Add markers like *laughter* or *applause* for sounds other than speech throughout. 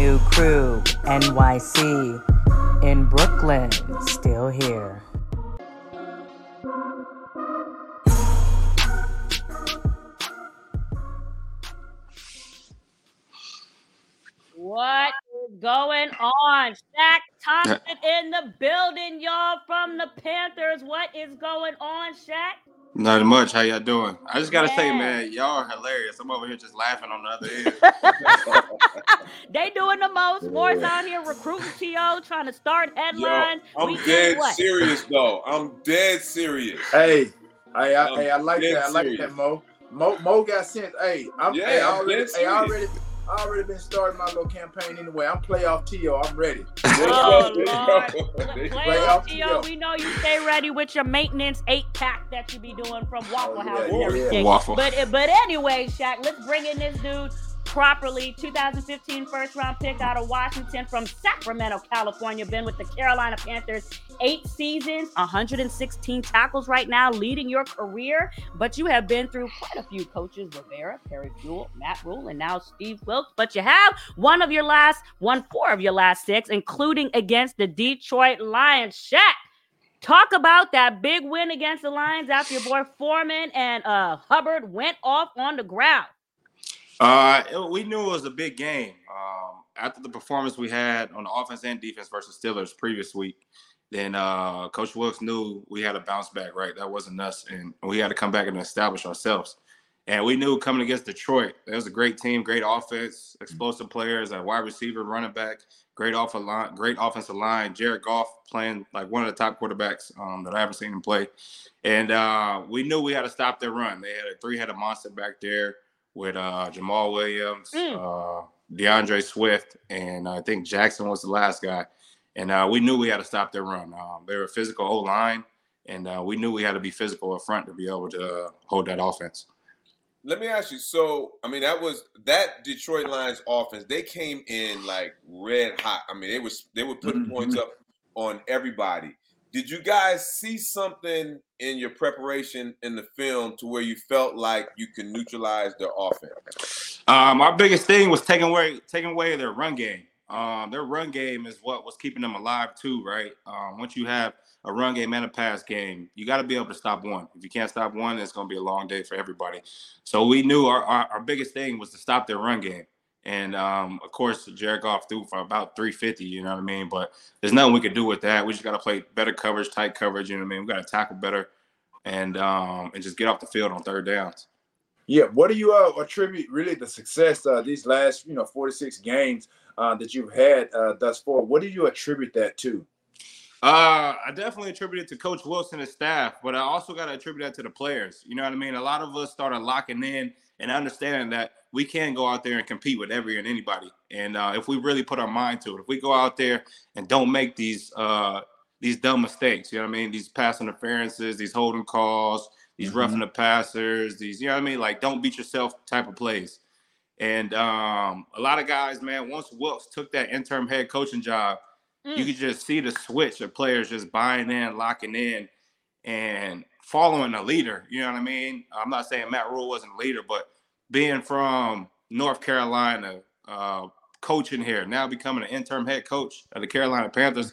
new crew, NYC, in Brooklyn, still here. What is going on? Shaq Thompson in the building, y'all, from the Panthers. What is going on, Shaq? Not much. How y'all doing? I just gotta say, man, y'all are hilarious. I'm over here just laughing on the other end. *laughs* They doing the most. Morris out here recruiting TO, trying to start Yo, headlines. I'm We dead serious though. I'm dead serious. Hey, hey, I, I'm hey, I like dead that. I like that, Mo. Mo, Mo got sent. Hey, I'm. Yeah, hey, I I'm already, dead hey, I already, I already been starting my little campaign anyway. I'm playoff T.O. I'm ready. *laughs* Oh, There you go. Lord. There you go. Playoff Playoff TO, TO. we know you stay ready with your maintenance eight pack that you be doing from oh, Waffle Oh, yeah, House and everything. yeah. Waffle. But eh, but anyway, Shaq, let's bring in this dude properly. 2015 first round pick out of Washington from Sacramento, California. Been with the Carolina Panthers eight seasons, 116 tackles right now, leading your career. But you have been through quite a few coaches: Rivera, Perry Fewell, Matt Rhule, and now Steve Wilks. But you have one of your last, one four of your last six, including against the Detroit Lions. Shaq. Talk about that big win against the Lions after your boy Foreman and uh Hubbard went off on the ground. Uh, we knew it was a big game. Um, after the performance we had on the offense and defense versus Steelers previous week, then uh, Coach Wilks knew we had to bounce back. Right, that wasn't us, and we had to come back and establish ourselves. And we knew coming against Detroit, it was a great team, great offense, explosive players, a wide receiver, running back, great off line, great offensive line. Jared Goff playing like one of the top quarterbacks um, that I ever seen him play. And uh, we knew we had to stop their run. They had a three-headed monster back there with uh, Jamaal Williams, Mm. uh, D'Andre Swift, and I think Jackson was the last guy. And uh, we knew we had to stop their run. Um, they were a physical O line, and uh, we knew we had to be physical up front to be able to uh, hold that offense. Let me ask you. So, I mean, that was that Detroit Lions offense. They came in like red hot. I mean, they was they were putting Mhm. points up on everybody. Did you guys see something in your preparation in the film to where you felt like you can neutralize their offense? Um, our biggest thing was taking away taking away their run game. Um, their run game is what was keeping them alive too, right? Um, once you have a run game and a pass game, you got to be able to stop one. If you can't stop one, it's going to be a long day for everybody. So we knew our, our, our biggest thing was to stop their run game. And um, of course, Jared Goff threw for about 350, you know what I mean? But there's nothing we could do with that. We just got to play better coverage, tight coverage, you know what I mean? We got to tackle better and um, and just get off the field on third downs. Yeah, what do you uh, attribute really the success uh, these last you know 46 games uh, that you've had uh, thus far? What do you attribute that to? Uh, I definitely attribute it to Coach Wilson and his staff, but I also got to attribute that to the players. You know what I mean? A lot of us started locking in and understanding that we can go out there and compete with every and anybody. And uh, if we really put our mind to it, if we go out there and don't make these uh, these dumb mistakes, you know what I mean? These pass interferences, these holding calls, these Mhm. roughing the passers, these you know what I mean? Like don't beat yourself type of plays. And um, a lot of guys, man, once Wilks took that interim head coaching job, you Mm. could just see the switch of players just buying in, locking in, and following a leader. You know what I mean? I'm not saying Matt Rhule wasn't a leader, but being from North Carolina, uh, coaching here, now becoming an interim head coach of the Carolina Panthers,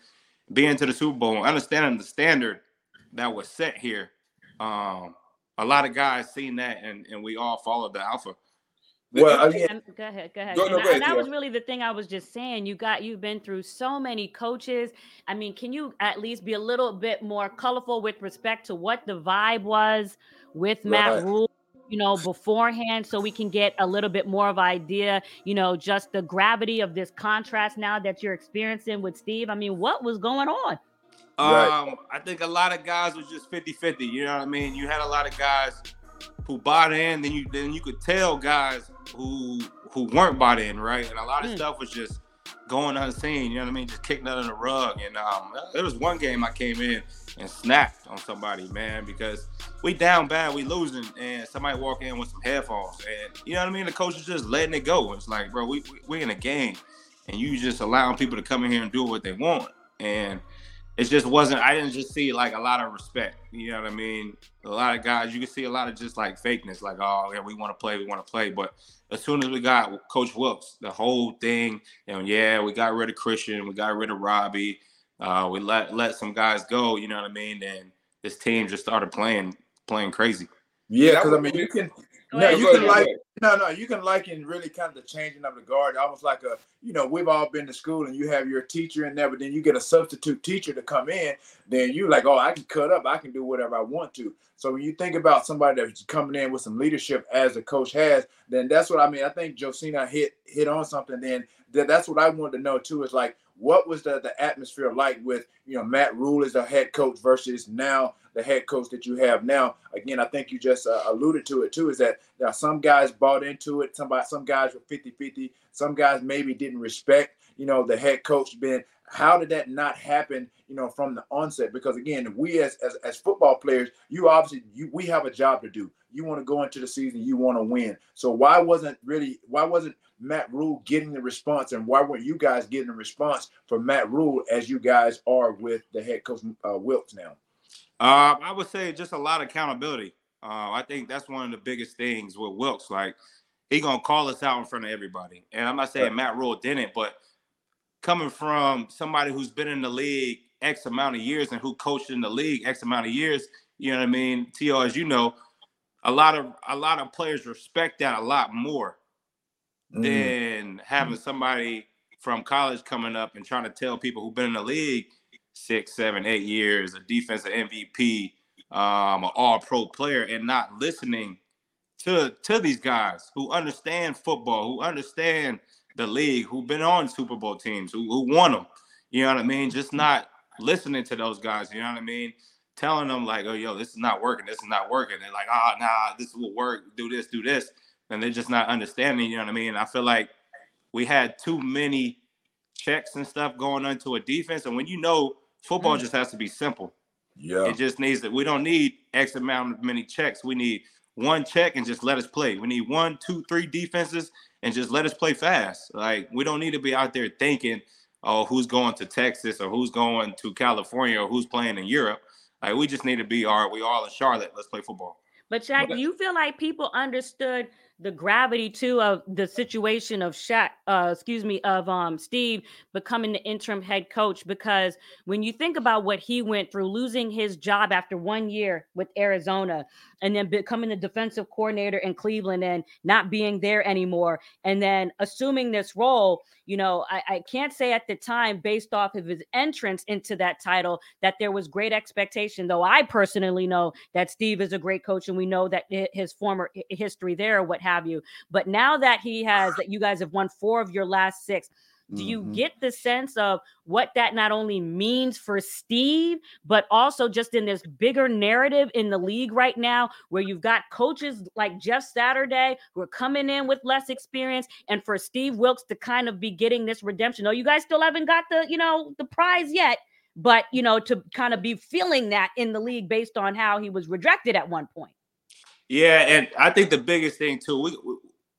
being to the Super Bowl, understanding the standard that was set here. Um, a lot of guys seen that, and, and we all followed the alpha. Well, again, And- go ahead, go ahead. Go- and, no, I- go and that was really the thing I was just saying. You got you've been through so many coaches. I mean, can you at least be a little bit more colorful with respect to what the vibe was with Matt Right. Rhule? You know, beforehand, so we can get a little bit more of idea. You know, just the gravity of this contrast now that you're experiencing with Steve. I mean, what was going on? Right. Um, I think a lot of guys was just 50-50, you know what I mean? You had a lot of guys who bought in, then you then you could tell guys who who weren't bought in, right? And a lot of Mm. stuff was just going unseen, you know what I mean? Just kicked under the rug. And um there was one game I came in and snapped on somebody, man, because we down bad, we losing, and somebody walk in with some headphones. And you know what I mean? The coach is just letting it go. It's like, bro, we we, we in a game and you just allowing people to come in here and do what they want. And it just wasn't. I didn't just see like a lot of respect. You know what I mean? A lot of guys, you can see a lot of just like fakeness, like oh yeah, we want to play, we want to play. But as soon as we got Coach Wilks, the whole thing, and yeah, we got rid of Christian, we got rid of Robbie, uh, we let let some guys go. You know what I mean? And this team just started playing playing crazy. Yeah, because I mean, you can no, you can like no, no, you can liken really kind of the changing of the guard, almost like a you know we've all been to school and you have your teacher in there, but then you get a substitute teacher to come in, then you like oh I can cut up, I can do whatever I want to. So when you think about somebody that's coming in with some leadership as a coach has, then that's what I mean. I think Josina hit hit on something. Then that, that's what I wanted to know too. Is like what was the the atmosphere like with you know Matt Rhule as the head coach versus now the head coach that you have now. Again, I think you just uh, alluded to it too, is that are some guys bought into it. Somebody, some guys were 50-50. Some guys maybe didn't respect, you know, the head coach been. How did that not happen, you know, from the onset? Because again, we as as, as football players, you obviously you we have a job to do. You want to go into the season, you want to win. So why wasn't really why wasn't Matt Rhule getting the response, and why weren't you guys getting the response from Matt Rhule as you guys are with the head coach uh, Wilks now? Uh, I would say just a lot of accountability. Uh, I think that's one of the biggest things with Wilks. Like he gonna call us out in front of everybody. And I'm not saying Matt Rhule didn't, but coming from somebody who's been in the league X amount of years and who coached in the league X amount of years, you know what I mean? To as you know, a lot of a lot of players respect that a lot more mm. than having somebody from college coming up and trying to tell people who've been in the league six, seven, eight years, a defensive MVP, um, an all pro player, and not listening to to these guys who understand football, who understand the league, who've been on Super Bowl teams, who, who won them. You know what I mean? Just not listening to those guys. You know what I mean? Telling them like, oh, yo, this is not working. This is not working. They're like, oh, nah, this will work. Do this, do this, and they're just not understanding. You know what I mean? I feel like we had too many checks and stuff going into a defense, and when you know Football mm. just has to be simple. Yeah. It just needs that we don't need X amount of many checks. We need one check and just let us play. We need one, two, three defenses and just let us play fast. Like we don't need to be out there thinking, oh, who's going to Texas or who's going to California or who's playing in Europe. Like we just need to be all right, we all in Charlotte. Let's play football. But Shaq, do you feel like people understood the gravity too of the situation of Shaq, uh, excuse me, of um Steve becoming the interim head coach because when you think about what he went through, losing his job after one year with Arizona, and then becoming the defensive coordinator in Cleveland and not being there anymore, and then assuming this role, you know, I, I can't say at the time, based off of his entrance into that title, that there was great expectation. Though I personally know that Steve is a great coach, and we know that his former history there, what have you. But now that he has, that you guys have won four of your last six do you mm-hmm. get the sense of what that not only means for Steve, but also just in this bigger narrative in the league right now, where you've got coaches like Jeff Saturday who are coming in with less experience, and for Steve Wilks to kind of be getting this redemption? Oh, you guys still haven't got the, you know, the prize yet, but you know, to kind of be feeling that in the league based on how he was rejected at one point. Yeah, and I think the biggest thing too, we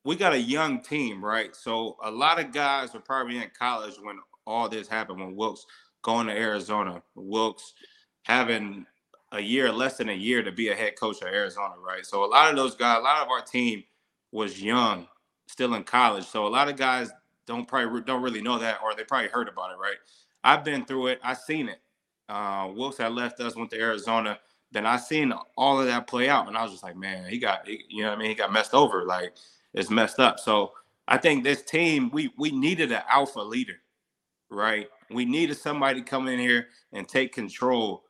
we got a young team, right? So a lot of guys were probably in college when all this happened. When Wilks going to Arizona, Wilks having a year, less than a year to be a head coach of Arizona, right? So a lot of those guys, a lot of our team was young, still in college. So a lot of guys don't probably don't really know that, or they probably heard about it, right? I've been through it. I've seen it. Uh, Wilks had left us, went to Arizona. Then I seen all of that play out, and I was just like, man, he got, he, you know, what I mean, he got messed over. Like it's messed up. So I think this team, we we needed an alpha leader, right? We needed somebody to come in here and take control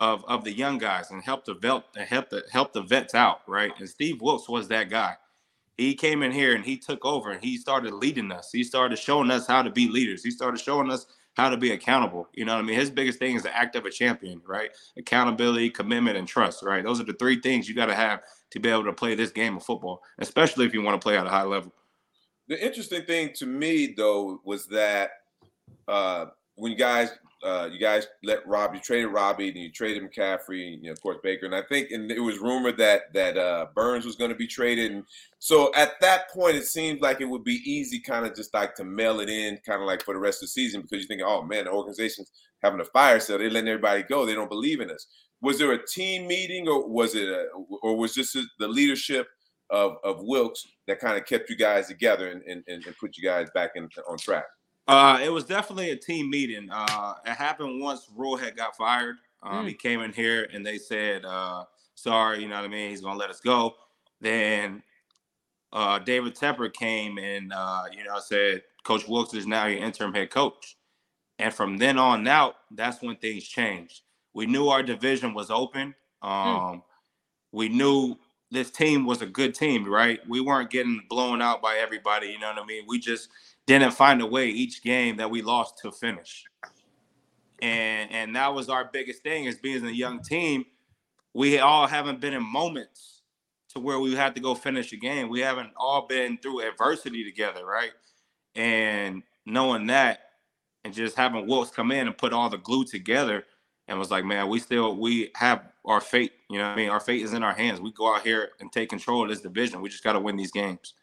of of the young guys and help the vet help the help the vets out, right? And Steve Wilks was that guy. He came in here and he took over and he started leading us. He started showing us how to be leaders. He started showing us how to be accountable. You know what I mean? His biggest thing is the act of a champion, right? Accountability, commitment, and trust, right? Those are the three things you got to have to be able to play this game of football, especially if you want to play at a high level. The interesting thing to me, though, was that uh, when guys uh, you guys let Rob, you traded Robbie, and you traded McCaffrey, and you know, of course Baker, and I think, and it was rumored that that uh, Burns was going to be traded, and so at that point, it seemed like it would be easy, kind of just like to mail it in, kind of like for the rest of the season, because you think, oh man, the organization's having a fire sale, they're letting everybody go, they don't believe in us. Was there a team meeting, or was it, a, or was this the leadership of of Wilks that kind of kept you guys together and, and, and put you guys back in on track? Uh, it was definitely a team meeting. Uh, it happened once Rhule had got fired. Um, mm. He came in here and they said, uh, sorry, you know what I mean? He's going to let us go. Then uh, David Tepper came and, uh, you know, said, Coach Wilks is now your interim head coach. And from then on out, that's when things changed. We knew our division was open. Hmm. Um, mm. We knew this team was a good team, right? We weren't getting blown out by everybody. You know what I mean? We just didn't find a way each game that we lost to finish. And and that was our biggest thing as being a young team. We all haven't been in moments to where we had to go finish a game. We haven't all been through adversity together, right? And knowing that and just having Wilks come in and put all the glue together and was like, man, we still we have our fate. You know I mean? Our fate is in our hands. We go out here and take control of this division. We just got to win these games.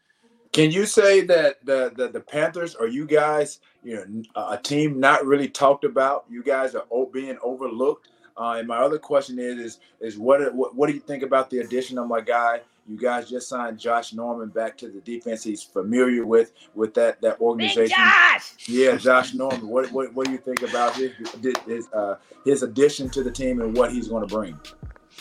Can you say that the, the, the Panthers are you guys, you know, a team not really talked about? You guys are being overlooked. Uh, and my other question is, is, is what, what what do you think about the addition of my guy? You guys just signed Josh Norman back to the defense. He's familiar with with that that organization. Josh! Yeah, Josh Norman. What, what what do you think about his his uh, his addition to the team and what he's going to bring?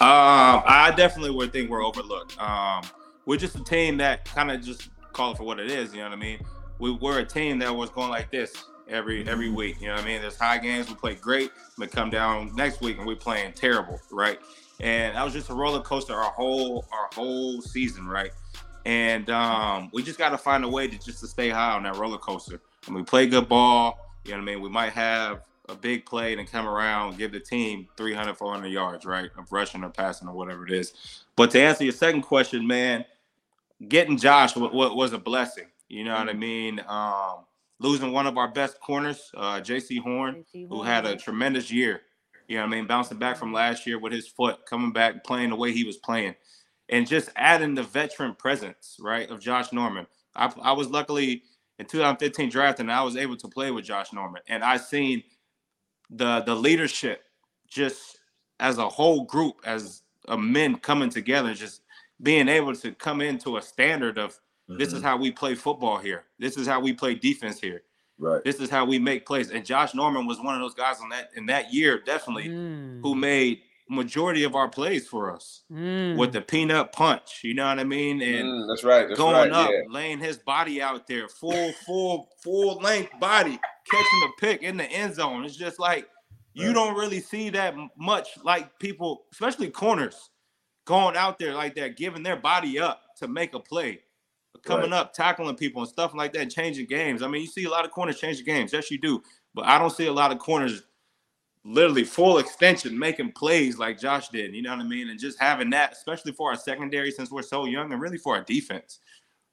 Um, I definitely would think we're overlooked. Um, we're just a team that kind of just call it for what it is. You know what I mean? We were a team that was going like this every every week. You know what I mean? There's high games. We play great. We come down next week and we're playing terrible, right? And that was just a roller coaster our whole our whole season, right? And um, we just got to find a way to just to stay high on that roller coaster. And we play good ball. You know what I mean? We might have a big play and come around, give the team 300, 400 yards, right, of rushing or passing or whatever it is. But to answer your second question, man, getting Josh w- w- was a blessing. You know mm-hmm. what I mm-hmm. mean? Um, losing one of our best corners, uh, Jaycee Horn, who had a tremendous year. You know what I mean? Bouncing back from last year with his foot, coming back, playing the way he was playing, and just adding the veteran presence, right, of Josh Norman. I, I was luckily in 2015 draft, and I was able to play with Josh Norman, and I seen the the leadership just as a whole group, as a men coming together, just being able to come into a standard of mm-hmm. this is mm-hmm. how we play football here. This is how we play defense here. Right. This is how we make plays. And Josh Norman was one of those guys on that in that year, definitely, mm. who made majority of our plays for us mm. with the peanut punch. You know what I mean? And mm, that's right. That's going right, up, yeah. laying his body out there, full, full, full length body, catching the pick in the end zone. It's just like you right. don't really see that much, like people, especially corners going out there like that, giving their body up to make a play, coming right. up, tackling people and stuff like that, changing games. I mean, you see a lot of corners changing games. Yes, you do. But I don't see a lot of corners literally full extension making plays like Josh did. You know what I mean? And just having that, especially for our secondary, since we're so young, and really for our defense.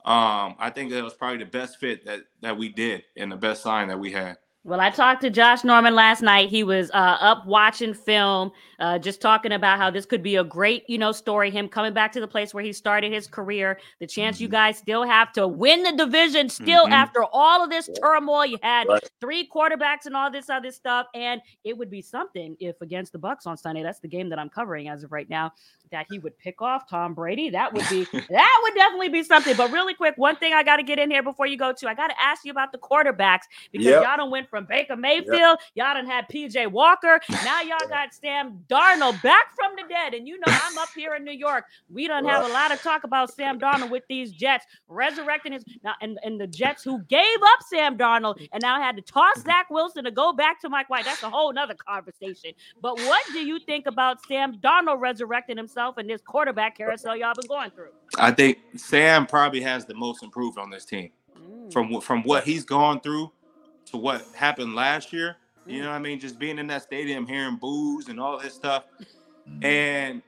Um, I think that was probably the best fit that that we did and the best sign that we had. Well, I talked to Josh Norman last night. He was uh, up watching film, uh, just talking about how this could be a great, you know, story. Him coming back to the place where he started his career. The chance mm-hmm. you guys still have to win the division, still mm-hmm. after all of this turmoil. You had right. three quarterbacks and all this other stuff, and it would be something if against the Bucs on Sunday. That's the game that I'm covering as of right now that he would pick off Tom Brady. That would be that would definitely be something. But really quick, one thing I got to get in here before you go to, I got to ask you about the quarterbacks because yep. y'all done went from Baker Mayfield, yep. y'all done had PJ Walker, now y'all got Sam Darnold back from the dead. And you know I'm up here in New York. We don't have a lot of talk about Sam Darnold with these Jets resurrecting his now and, and the Jets who gave up Sam Darnold and now had to toss mm-hmm. Zach Wilson to go back to Mike White. That's a whole nother conversation. But what do you think about Sam Darnold resurrecting himself? Himself and this quarterback carousel y'all been going through? I think Sam probably has the most improved on this team. Mm. From from what he's gone through to what happened last year. Mm. You know what I mean? Just being in that stadium, hearing boos and all this stuff. Mm. And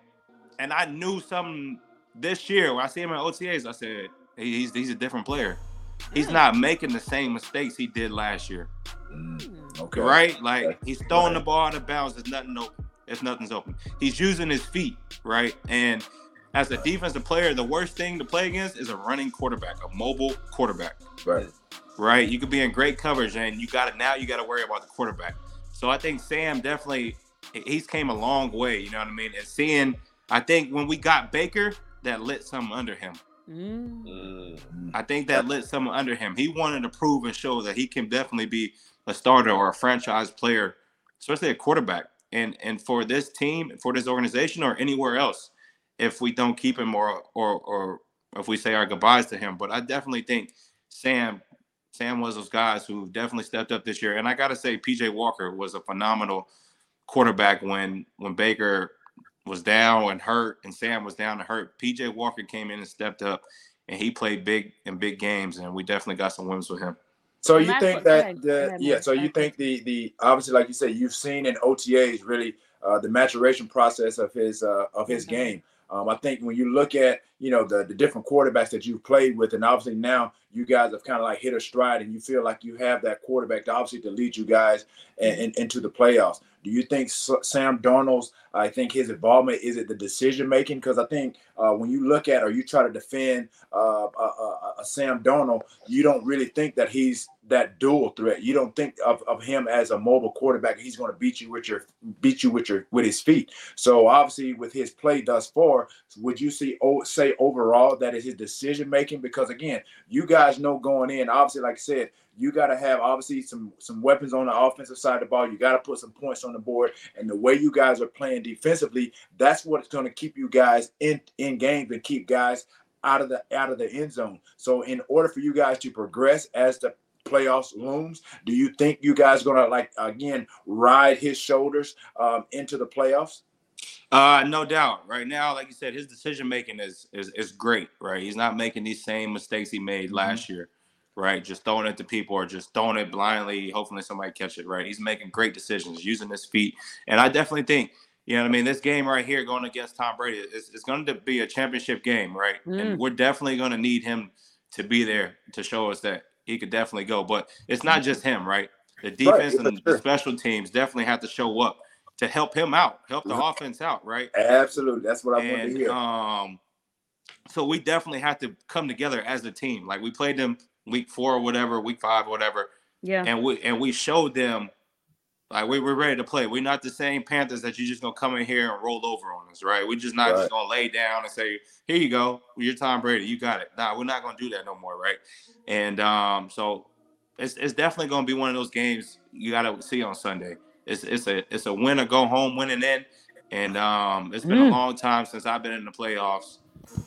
and I knew something this year when I see him in OTAs, I said, he's he's a different player. He's not making the same mistakes he did last year. Mm. Okay. Right? Like okay. he's throwing right. the ball out of bounds. There's nothing open. There's nothing's open. He's using his feet, right? And as a defensive player, the worst thing to play against is a running quarterback, a mobile quarterback. Right. Right. You could be in great coverage and you got it now you got to worry about the quarterback. So I think Sam definitely he's came a long way, you know what I mean? And seeing I think when we got Baker, that lit something under him. Mm. I think that lit something under him. He wanted to prove and show that he can definitely be a starter or a franchise player, especially a quarterback. And and for this team, for this organization, or anywhere else, if we don't keep him or or or if we say our goodbyes to him. But I definitely think Sam Sam was those guys who definitely stepped up this year. And I gotta say, PJ Walker was a phenomenal quarterback when when Baker was down and hurt and Sam was down and hurt. PJ Walker came in and stepped up and he played big in big games and we definitely got some wins with him. So you think that the yeah, so you think the the obviously like you said, you've seen in OTAs really uh, the maturation process of his uh, of his mm-hmm. game. Um, I think when you look at you know the, the different quarterbacks that you've played with, and obviously now you guys have kind of like hit a stride, and you feel like you have that quarterback to obviously to lead you guys in, in, into the playoffs. Do you think Sam Darnold's? I think his involvement is it the decision making? Because I think uh, when you look at or you try to defend uh, a, a, Sam Darnold, you don't really think that he's that dual threat. You don't think of, of him as a mobile quarterback. He's going to beat you with your beat you with your with his feet. So obviously, with his play thus far, would you see oh, say overall that is his decision making? Because again, you guys know going in, obviously, like I said, you got to have obviously some some weapons on the offensive side of the ball. You got to put some points on the board, and the way you guys are playing defensively, that's what's going to keep you guys in in games and keep guys out of the out of the end zone. So in order for you guys to progress as the playoffs looms, do you think you guys going to like again ride his shoulders um, into the playoffs? Uh, no doubt. Right now, like you said, his decision making is, is is great. Right, he's not making these same mistakes he made mm-hmm. last year right? Just throwing it to people or just throwing it blindly, hopefully somebody catch it, right? He's making great decisions, using his feet. And I definitely think, you know what I mean, this game right here going against Tom Brady, it's, it's going to be a championship game, right? Mm. And we're definitely going to need him to be there to show us that he could definitely go. But it's not just him, right? The defense right, and sure. the special teams definitely have to show up to help him out, help the offense out, right? Absolutely. That's what I and, want to hear. Um, so we definitely have to come together as a team. Like we played them week four or whatever, week five or whatever. Yeah. And we and we showed them like we were ready to play. We're not the same Panthers that you just gonna come in here and roll over on us, right? We're just not right. just gonna lay down and say, "Here you go, you're Tom Brady, you got it." Nah, we're not gonna do that no more, right? And um, so it's it's definitely gonna be one of those games you gotta see on Sunday. It's it's a it's a win or go home, winning in, and um, it's been mm. a long time since I've been in the playoffs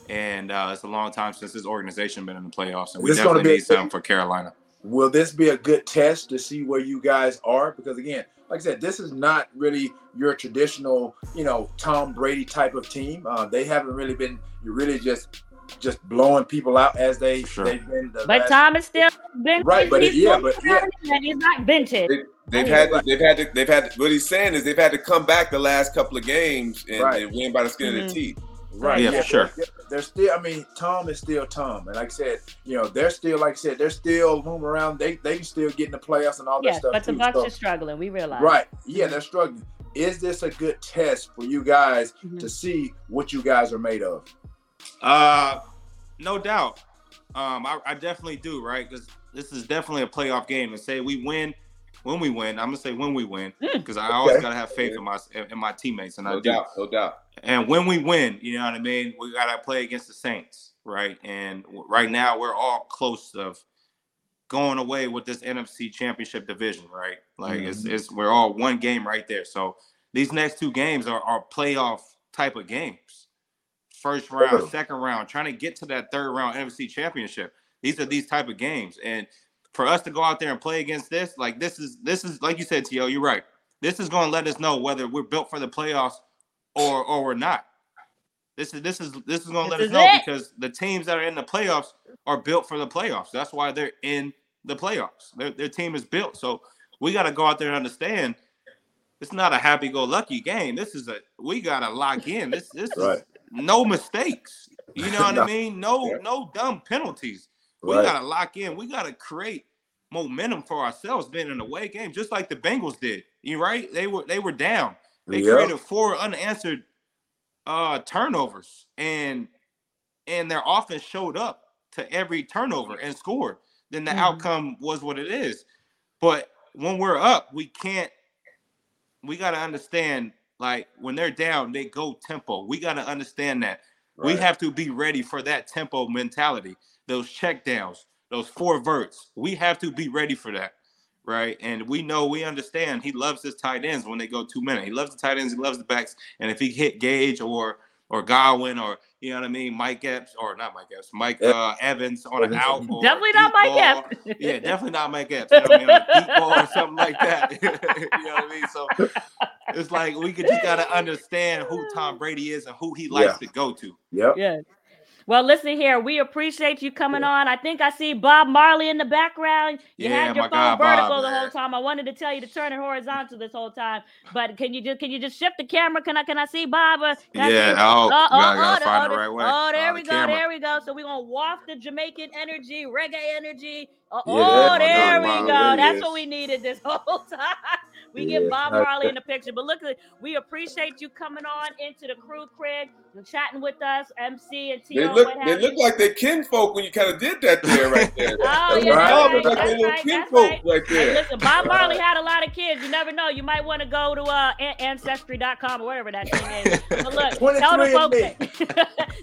and uh, it's a long time since this organization been in the playoffs, and we this definitely need something for Carolina. Will this be a good test to see where you guys are? Because again, like I said, this is not really your traditional, you know, Tom Brady type of team. Uh, they haven't really been. You're really just just blowing people out as they sure. they've been. The but last, Tom is still vintage. Right, but it, yeah, but yeah, he's not vintage. They, have had, to, they've had, to, they've had. To, what he's saying is they've had to come back the last couple of games and, right. and win by the skin mm-hmm. of their mm-hmm. teeth. Right. Yeah, yeah for sure. They're, they're, still. I mean, Tom is still Tom, and like I said, you know, they're still, like I said, they're still moving around. They they can still get in the playoffs and all yeah, that stuff. but the Bucs so, are struggling. We realize. Right. Yeah, they're struggling. Is this a good test for you guys mm-hmm. to see what you guys are made of? Uh, no doubt. Um, I, I definitely do. Right, because this is definitely a playoff game. And say we win, when we win, I'm gonna say when we win because mm. I always gotta have faith in my in my teammates, and no I doubt, do. No doubt. And when we win, you know what I mean. We gotta play against the Saints, right? And right now we're all close of going away with this NFC Championship division, right? Like mm-hmm. it's, it's we're all one game right there. So these next two games are, are playoff type of games. First round, second round, trying to get to that third round NFC Championship. These are these type of games, and for us to go out there and play against this, like this is this is like you said, T.O., you're right. This is going to let us know whether we're built for the playoffs or or we're not. This is this is this is going to let us know it. because the teams that are in the playoffs are built for the playoffs. That's why they're in the playoffs. Their, their team is built. So we got to go out there and understand it's not a happy-go-lucky game. This is a we got to lock in. This this right. is no mistakes. You know what *laughs* no. I mean? No yeah. no dumb penalties. We right. gotta lock in. We gotta create momentum for ourselves being in a away game, just like the Bengals did. You right? They were they were down. They yep. created four unanswered uh turnovers and and their offense showed up to every turnover and scored. Then the mm-hmm. outcome was what it is. But when we're up, we can't we got to understand like when they're down, they go tempo. We got to understand that. Right. We have to be ready for that tempo mentality. Those check downs, those four verts. We have to be ready for that right? And we know, we understand he loves his tight ends when they go two minutes. He loves the tight ends, he loves the backs. And if he hit Gage or or Godwin or you know what I mean, Mike Epps or not Mike Epps, Mike uh, Evans on an out. *laughs* Definitely not Mike ball. Epps. *laughs* yeah, definitely not Mike Epps. You know what I mean? On a deep ball or something like that. *laughs* you know what I mean? So it's like we could just gotta understand who Tom Brady is and who he likes yeah. to go to. Yep. Yeah. Well, listen here. We appreciate you coming on. I think I see Bob Marley in the background. You yeah, had your phone God, vertical Bob, the whole time. I wanted to tell you to turn it horizontal this whole time, but can you just can you just shift the camera? Can I can I see Bob? yeah. See? Oh, oh, oh, oh, find oh, the right way. Oh, there oh, we the go. Camera. There we go. So we're gonna waft the Jamaican energy, reggae energy. Oh, yeah, oh there we go. That's what we needed this *laughs* whole time we yeah, get Bob Marley in the picture. But look, we appreciate you coming on into the crew, Craig, and chatting with us, MC and T. They look, they look like they're kinfolk when you kind of did that there, right there. *laughs* oh, yeah, right. Like that's right, kinfolk right. right there. Hey, listen, Bob Marley *laughs* had a lot of kids. You never know. You might want to go to uh, ancestry.com or whatever that thing is. But look, *laughs* tell the folks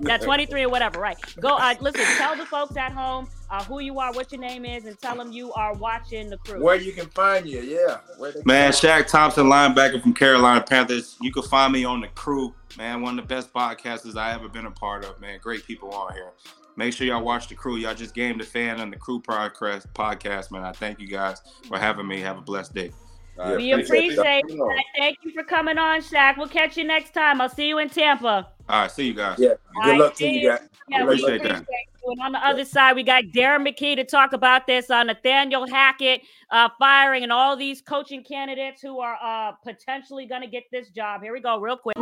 that, 23 or whatever, right? Go, uh, listen, tell the folks at home uh, who you are, what your name is, and tell them you are watching the crew. Where you can find you, yeah. Man, Shaq Thompson, linebacker from Carolina Panthers. You can find me on the crew, man. One of the best podcasters I ever been a part of, man. Great people on here. Make sure y'all watch the crew. Y'all just game the fan on the crew podcast, man. I thank you guys for having me. Have a blessed day. Right, we appreciate it. Thank you for coming on, Shaq. We'll catch you next time. I'll see you in Tampa. All right, see you guys. Yeah, good right, luck to you guys. Yeah, appreciate, appreciate that. You. And on the other side, we got Darren McKee to talk about this. Uh, Nathaniel Hackett uh, firing, and all these coaching candidates who are uh, potentially going to get this job. Here we go, real quick.